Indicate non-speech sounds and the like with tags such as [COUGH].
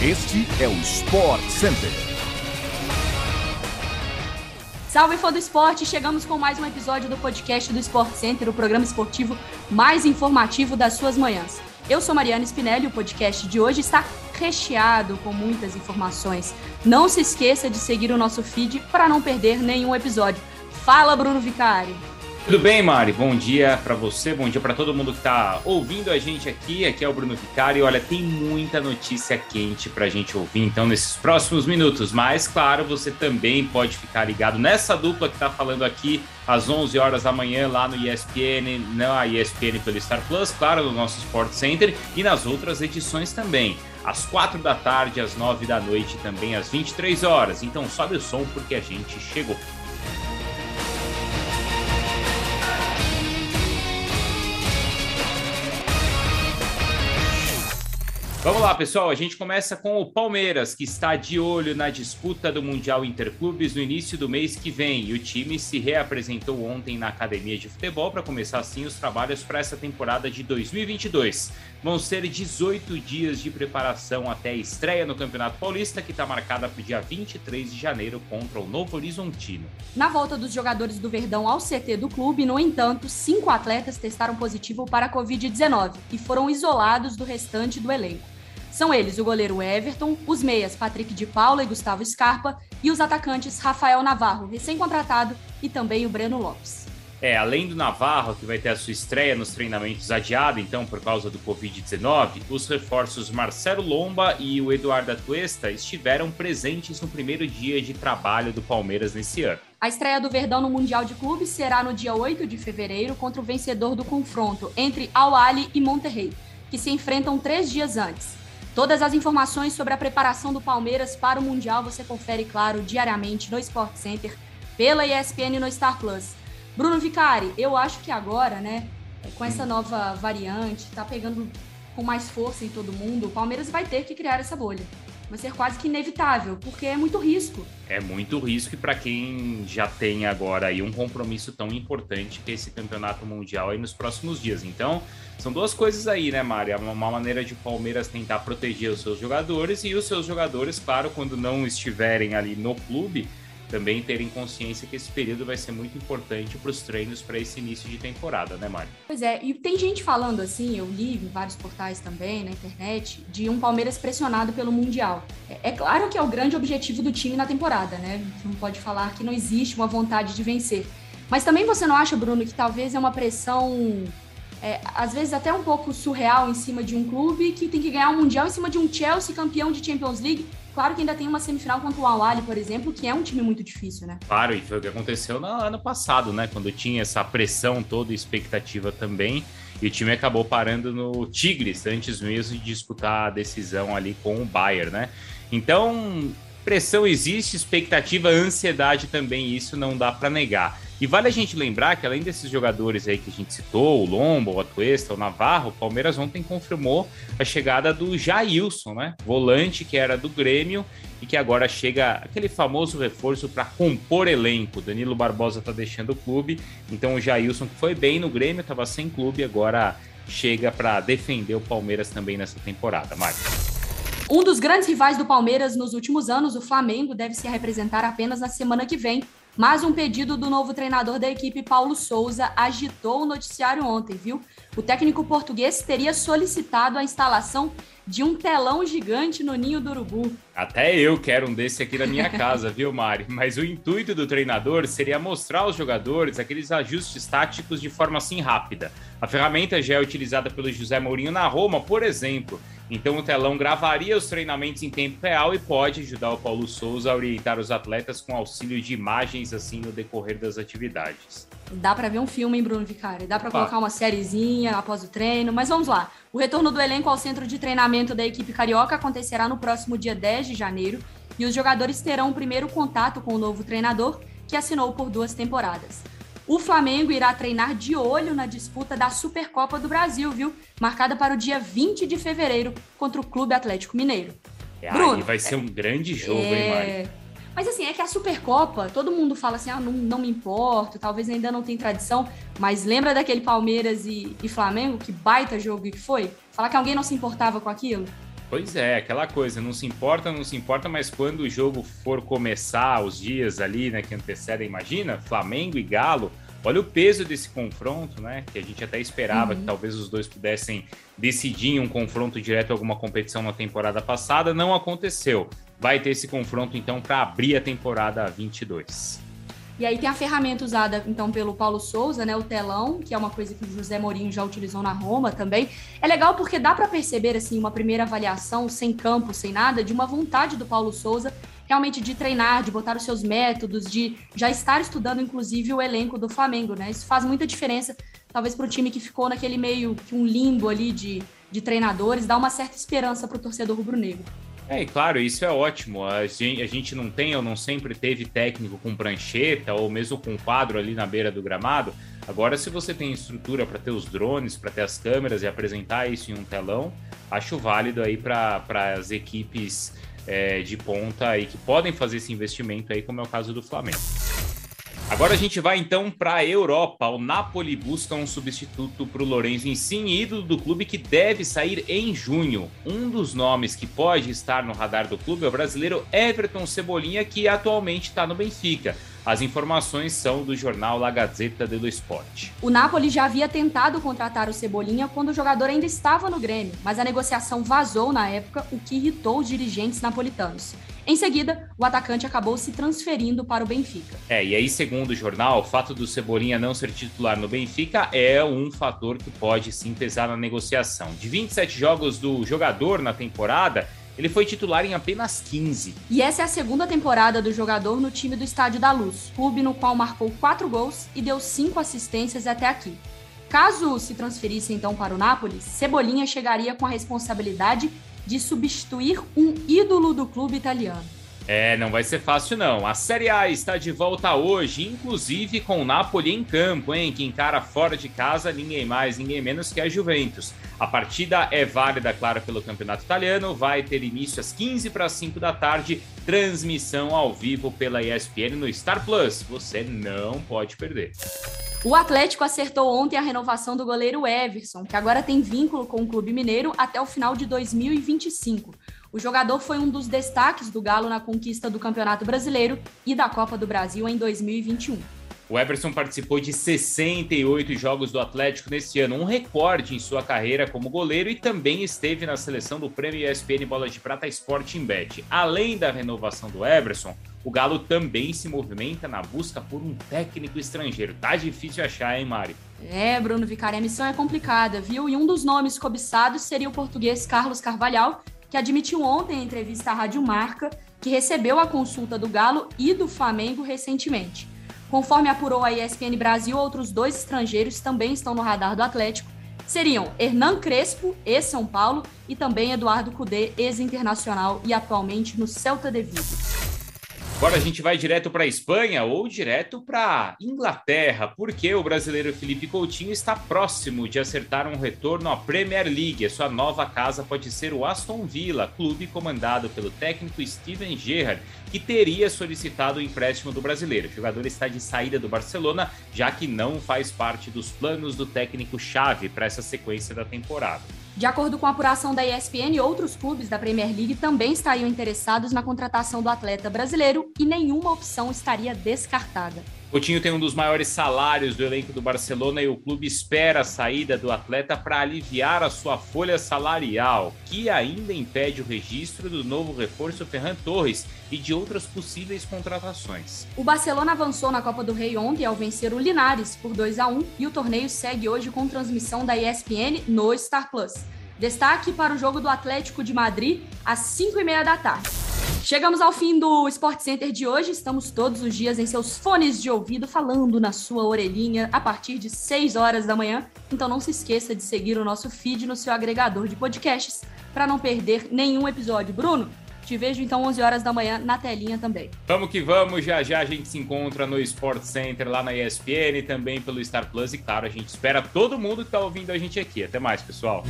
Este é o Sport Center. Salve fã do esporte! Chegamos com mais um episódio do podcast do Sport Center, o programa esportivo mais informativo das suas manhãs. Eu sou Mariana Spinelli o podcast de hoje está recheado com muitas informações. Não se esqueça de seguir o nosso feed para não perder nenhum episódio. Fala, Bruno Vicari! Tudo bem, Mari? Bom dia para você, bom dia para todo mundo que está ouvindo a gente aqui. Aqui é o Bruno Vicari. Olha, tem muita notícia quente para a gente ouvir, então, nesses próximos minutos. Mas, claro, você também pode ficar ligado nessa dupla que está falando aqui às 11 horas da manhã lá no ESPN, na ESPN pelo Star Plus, claro, no nosso Sport Center e nas outras edições também. Às 4 da tarde, às 9 da noite também às 23 horas. Então, sobe o som porque a gente chegou. Vamos lá, pessoal. A gente começa com o Palmeiras, que está de olho na disputa do Mundial Interclubes no início do mês que vem. E o time se reapresentou ontem na academia de futebol para começar assim os trabalhos para essa temporada de 2022. Vão ser 18 dias de preparação até a estreia no Campeonato Paulista, que está marcada para o dia 23 de janeiro contra o Novo Horizontino. Na volta dos jogadores do Verdão ao CT do clube, no entanto, cinco atletas testaram positivo para a Covid-19 e foram isolados do restante do elenco. São eles o goleiro Everton, os meias Patrick de Paula e Gustavo Scarpa e os atacantes Rafael Navarro, recém-contratado, e também o Breno Lopes. É, além do Navarro, que vai ter a sua estreia nos treinamentos adiado, então, por causa do Covid-19, os reforços Marcelo Lomba e o Eduardo Atuesta estiveram presentes no primeiro dia de trabalho do Palmeiras nesse ano. A estreia do Verdão no Mundial de Clubes será no dia 8 de fevereiro contra o vencedor do confronto entre Al-Ali e Monterrey, que se enfrentam três dias antes. Todas as informações sobre a preparação do Palmeiras para o Mundial você confere, claro, diariamente no Sport Center, pela ESPN e no Star Plus. Bruno Vicari, eu acho que agora, né, com essa nova variante, tá pegando com mais força em todo mundo, o Palmeiras vai ter que criar essa bolha. Vai ser quase que inevitável, porque é muito risco. É muito risco e para quem já tem agora aí um compromisso tão importante que é esse campeonato mundial aí nos próximos dias. Então, são duas coisas aí, né, Mário? Uma maneira de Palmeiras tentar proteger os seus jogadores e os seus jogadores, claro, quando não estiverem ali no clube, também terem consciência que esse período vai ser muito importante para os treinos para esse início de temporada, né, Mário? Pois é, e tem gente falando assim, eu li em vários portais também, na internet, de um Palmeiras pressionado pelo Mundial. É, é claro que é o grande objetivo do time na temporada, né? Não pode falar que não existe uma vontade de vencer. Mas também você não acha, Bruno, que talvez é uma pressão é, às vezes até um pouco surreal em cima de um clube que tem que ganhar um Mundial em cima de um Chelsea campeão de Champions League. Claro que ainda tem uma semifinal contra o Al-Ali, por exemplo, que é um time muito difícil, né? Claro, e foi o que aconteceu no ano passado, né? Quando tinha essa pressão toda expectativa também. E o time acabou parando no Tigres antes mesmo de disputar a decisão ali com o Bayern, né? Então, pressão existe, expectativa, ansiedade também, isso não dá para negar. E vale a gente lembrar que além desses jogadores aí que a gente citou, o Lombo, o Atuesta, o Navarro, o Palmeiras ontem confirmou a chegada do Jailson, né? Volante que era do Grêmio e que agora chega aquele famoso reforço para compor elenco. Danilo Barbosa tá deixando o clube, então o Jailson que foi bem no Grêmio, estava sem clube, agora chega para defender o Palmeiras também nessa temporada, Marcos. Um dos grandes rivais do Palmeiras nos últimos anos, o Flamengo, deve se representar apenas na semana que vem mas um pedido do novo treinador da equipe, Paulo Souza, agitou o noticiário ontem, viu? O técnico português teria solicitado a instalação de um telão gigante no ninho do urubu. Até eu quero um desse aqui na minha [LAUGHS] casa, viu, Mari? Mas o intuito do treinador seria mostrar aos jogadores aqueles ajustes táticos de forma assim rápida. A ferramenta já é utilizada pelo José Mourinho na Roma, por exemplo, então o telão gravaria os treinamentos em tempo real e pode ajudar o Paulo Souza a orientar os atletas com auxílio de imagens assim no decorrer das atividades. Dá para ver um filme, hein, Bruno Vicari? Dá para colocar uma sériezinha após o treino, mas vamos lá. O retorno do elenco ao centro de treinamento da equipe carioca acontecerá no próximo dia 10 de janeiro e os jogadores terão o primeiro contato com o novo treinador, que assinou por duas temporadas. O Flamengo irá treinar de olho na disputa da Supercopa do Brasil, viu? Marcada para o dia 20 de fevereiro contra o Clube Atlético Mineiro. É, Bruno, vai ser um grande jogo, é... hein, Mari? Mas assim, é que a Supercopa, todo mundo fala assim, ah, não, não me importo, talvez ainda não tem tradição, mas lembra daquele Palmeiras e, e Flamengo, que baita jogo que foi? Falar que alguém não se importava com aquilo? Pois é, aquela coisa, não se importa, não se importa, mas quando o jogo for começar, os dias ali, né, que antecedem, imagina, Flamengo e Galo, olha o peso desse confronto, né, que a gente até esperava uhum. que talvez os dois pudessem decidir em um confronto direto alguma competição na temporada passada, não aconteceu. Vai ter esse confronto então para abrir a temporada 22. E aí tem a ferramenta usada, então, pelo Paulo Souza, né? O telão, que é uma coisa que o José Mourinho já utilizou na Roma também. É legal porque dá para perceber, assim, uma primeira avaliação, sem campo, sem nada, de uma vontade do Paulo Souza realmente de treinar, de botar os seus métodos, de já estar estudando, inclusive, o elenco do Flamengo, né? Isso faz muita diferença, talvez, para o time que ficou naquele meio que um limbo ali de, de treinadores, dá uma certa esperança para o torcedor rubro-negro. É, e claro, isso é ótimo. A gente, não tem ou não sempre teve técnico com prancheta ou mesmo com quadro ali na beira do gramado. Agora, se você tem estrutura para ter os drones, para ter as câmeras e apresentar isso em um telão, acho válido aí para as equipes é, de ponta aí que podem fazer esse investimento aí, como é o caso do Flamengo. Agora a gente vai então para a Europa. O Napoli busca um substituto para o Lorenzo Insigne, ídolo do clube que deve sair em junho. Um dos nomes que pode estar no radar do clube é o brasileiro Everton Cebolinha, que atualmente está no Benfica. As informações são do jornal La Gazzetta dello Sport. O Napoli já havia tentado contratar o Cebolinha quando o jogador ainda estava no Grêmio, mas a negociação vazou na época, o que irritou os dirigentes napolitanos. Em seguida, o atacante acabou se transferindo para o Benfica. É, e aí, segundo o jornal, o fato do Cebolinha não ser titular no Benfica é um fator que pode sim pesar na negociação. De 27 jogos do jogador na temporada, ele foi titular em apenas 15. E essa é a segunda temporada do jogador no time do Estádio da Luz, clube no qual marcou quatro gols e deu cinco assistências até aqui. Caso se transferisse então para o Nápoles, Cebolinha chegaria com a responsabilidade de substituir um ídolo do clube italiano. É, não vai ser fácil não. A Série A está de volta hoje, inclusive com o Napoli em campo, hein? Que encara fora de casa ninguém mais, ninguém menos que a Juventus. A partida é válida, claro, pelo Campeonato Italiano, vai ter início às 15 para 5 da tarde, transmissão ao vivo pela ESPN no Star Plus. Você não pode perder. O Atlético acertou ontem a renovação do goleiro Everson, que agora tem vínculo com o Clube Mineiro até o final de 2025. O jogador foi um dos destaques do Galo na conquista do Campeonato Brasileiro e da Copa do Brasil em 2021. O Everson participou de 68 jogos do Atlético nesse ano, um recorde em sua carreira como goleiro e também esteve na seleção do Prêmio ESPN Bola de Prata Sporting Bet. Além da renovação do Everson, o Galo também se movimenta na busca por um técnico estrangeiro. Tá difícil achar, hein, Mari? É, Bruno Vicari, a missão é complicada, viu? E um dos nomes cobiçados seria o português Carlos Carvalhal, que admitiu ontem em entrevista à Rádio Marca que recebeu a consulta do Galo e do Flamengo recentemente. Conforme apurou a ESPN Brasil, outros dois estrangeiros também estão no radar do Atlético. Seriam Hernan Crespo, ex-São Paulo, e também Eduardo Cudê, ex-internacional e atualmente no Celta de Vigo. Agora a gente vai direto para a Espanha ou direto para Inglaterra, porque o brasileiro Felipe Coutinho está próximo de acertar um retorno à Premier League. A sua nova casa pode ser o Aston Villa, clube comandado pelo técnico Steven Gerrard, que teria solicitado o empréstimo do brasileiro. O jogador está de saída do Barcelona, já que não faz parte dos planos do técnico-chave para essa sequência da temporada. De acordo com a apuração da ESPN, outros clubes da Premier League também estariam interessados na contratação do atleta brasileiro e nenhuma opção estaria descartada. Coutinho tem um dos maiores salários do elenco do Barcelona e o clube espera a saída do atleta para aliviar a sua folha salarial, que ainda impede o registro do novo reforço Ferran Torres e de outras possíveis contratações. O Barcelona avançou na Copa do Rei ontem ao vencer o Linares por 2 a 1 e o torneio segue hoje com transmissão da ESPN no Star Plus. Destaque para o jogo do Atlético de Madrid às 5 e meia da tarde. Chegamos ao fim do Sport Center de hoje. Estamos todos os dias em seus fones de ouvido, falando na sua orelhinha a partir de 6 horas da manhã. Então não se esqueça de seguir o nosso feed no seu agregador de podcasts para não perder nenhum episódio. Bruno, te vejo então 11 horas da manhã na telinha também. Vamos que vamos, já já a gente se encontra no Sport Center lá na ESPN, também pelo Star Plus e claro, a gente espera todo mundo que está ouvindo a gente aqui. Até mais, pessoal.